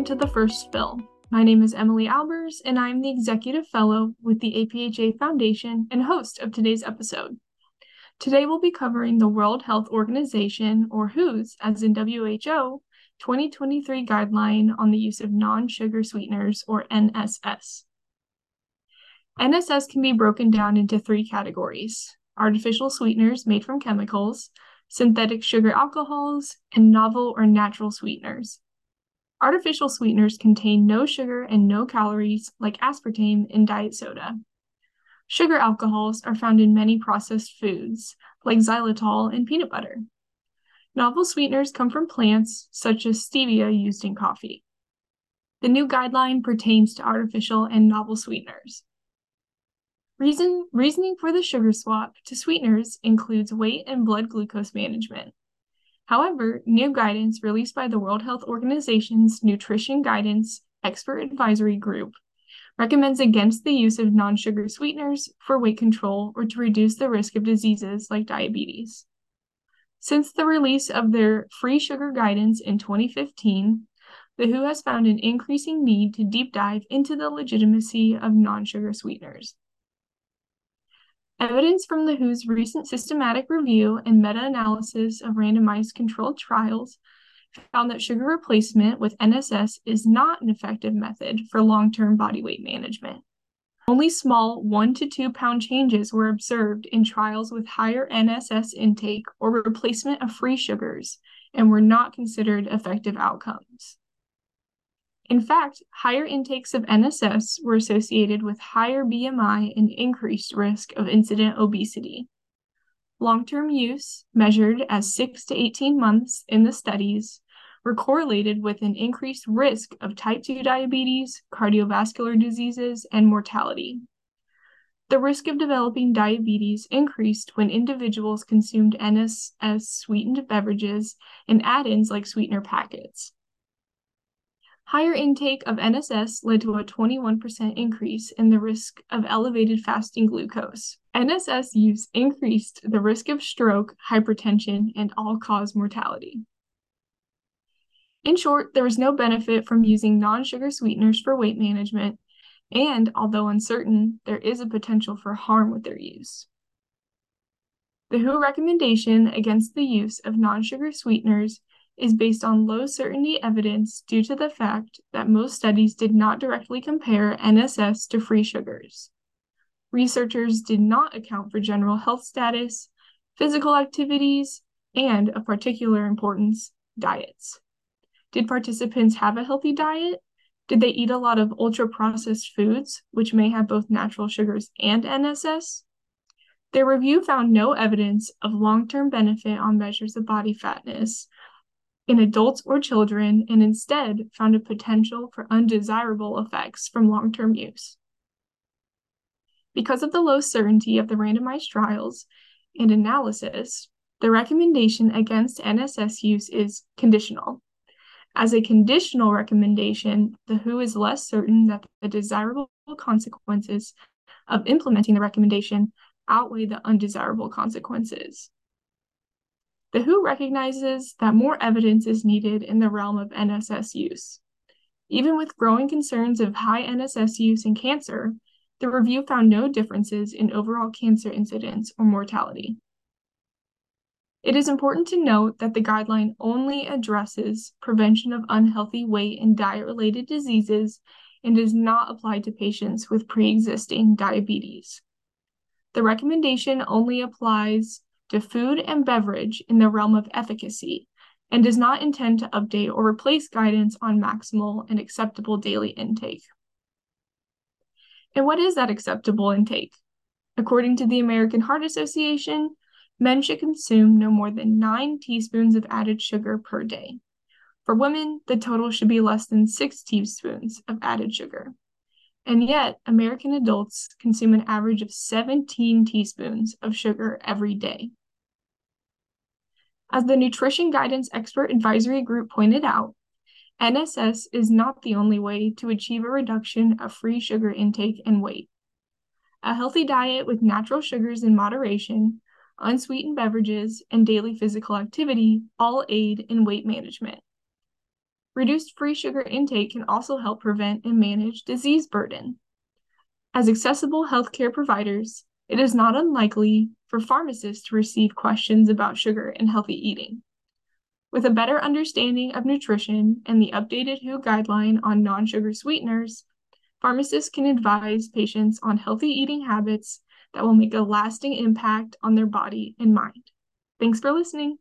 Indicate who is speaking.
Speaker 1: welcome to the first fill. My name is Emily Albers, and I am the Executive Fellow with the APHA Foundation and host of today's episode. Today we'll be covering the World Health Organization, or WHO's, as in WHO, 2023 guideline on the use of non sugar sweeteners, or NSS. NSS can be broken down into three categories artificial sweeteners made from chemicals, synthetic sugar alcohols, and novel or natural sweeteners. Artificial sweeteners contain no sugar and no calories, like aspartame in diet soda. Sugar alcohols are found in many processed foods, like xylitol and peanut butter. Novel sweeteners come from plants, such as stevia used in coffee. The new guideline pertains to artificial and novel sweeteners. Reason, reasoning for the sugar swap to sweeteners includes weight and blood glucose management. However, new guidance released by the World Health Organization's Nutrition Guidance Expert Advisory Group recommends against the use of non sugar sweeteners for weight control or to reduce the risk of diseases like diabetes. Since the release of their free sugar guidance in 2015, the WHO has found an increasing need to deep dive into the legitimacy of non sugar sweeteners. Evidence from the WHO's recent systematic review and meta analysis of randomized controlled trials found that sugar replacement with NSS is not an effective method for long term body weight management. Only small one to two pound changes were observed in trials with higher NSS intake or replacement of free sugars and were not considered effective outcomes. In fact, higher intakes of NSS were associated with higher BMI and increased risk of incident obesity. Long term use, measured as 6 to 18 months in the studies, were correlated with an increased risk of type 2 diabetes, cardiovascular diseases, and mortality. The risk of developing diabetes increased when individuals consumed NSS sweetened beverages and add ins like sweetener packets. Higher intake of NSS led to a 21% increase in the risk of elevated fasting glucose. NSS use increased the risk of stroke, hypertension, and all cause mortality. In short, there was no benefit from using non sugar sweeteners for weight management, and although uncertain, there is a potential for harm with their use. The WHO recommendation against the use of non sugar sweeteners is based on low certainty evidence due to the fact that most studies did not directly compare NSS to free sugars. Researchers did not account for general health status, physical activities, and, of particular importance, diets. Did participants have a healthy diet? Did they eat a lot of ultra processed foods, which may have both natural sugars and NSS? Their review found no evidence of long term benefit on measures of body fatness in adults or children and instead found a potential for undesirable effects from long term use. Because of the low certainty of the randomized trials and analysis, the recommendation against NSS use is conditional. As a conditional recommendation, the WHO is less certain that the desirable consequences of implementing the recommendation outweigh the undesirable consequences. The WHO recognizes that more evidence is needed in the realm of NSS use. Even with growing concerns of high NSS use in cancer, the review found no differences in overall cancer incidence or mortality. It is important to note that the guideline only addresses prevention of unhealthy weight and diet related diseases and does not apply to patients with pre existing diabetes. The recommendation only applies to food and beverage in the realm of efficacy and does not intend to update or replace guidance on maximal and acceptable daily intake. And what is that acceptable intake? According to the American Heart Association, men should consume no more than nine teaspoons of added sugar per day. For women, the total should be less than six teaspoons of added sugar. And yet, American adults consume an average of 17 teaspoons of sugar every day. As the Nutrition Guidance Expert Advisory Group pointed out, NSS is not the only way to achieve a reduction of free sugar intake and weight. A healthy diet with natural sugars in moderation, unsweetened beverages, and daily physical activity all aid in weight management. Reduced free sugar intake can also help prevent and manage disease burden. As accessible healthcare providers, it is not unlikely for pharmacists to receive questions about sugar and healthy eating. With a better understanding of nutrition and the updated WHO guideline on non sugar sweeteners, pharmacists can advise patients on healthy eating habits that will make a lasting impact on their body and mind. Thanks for listening.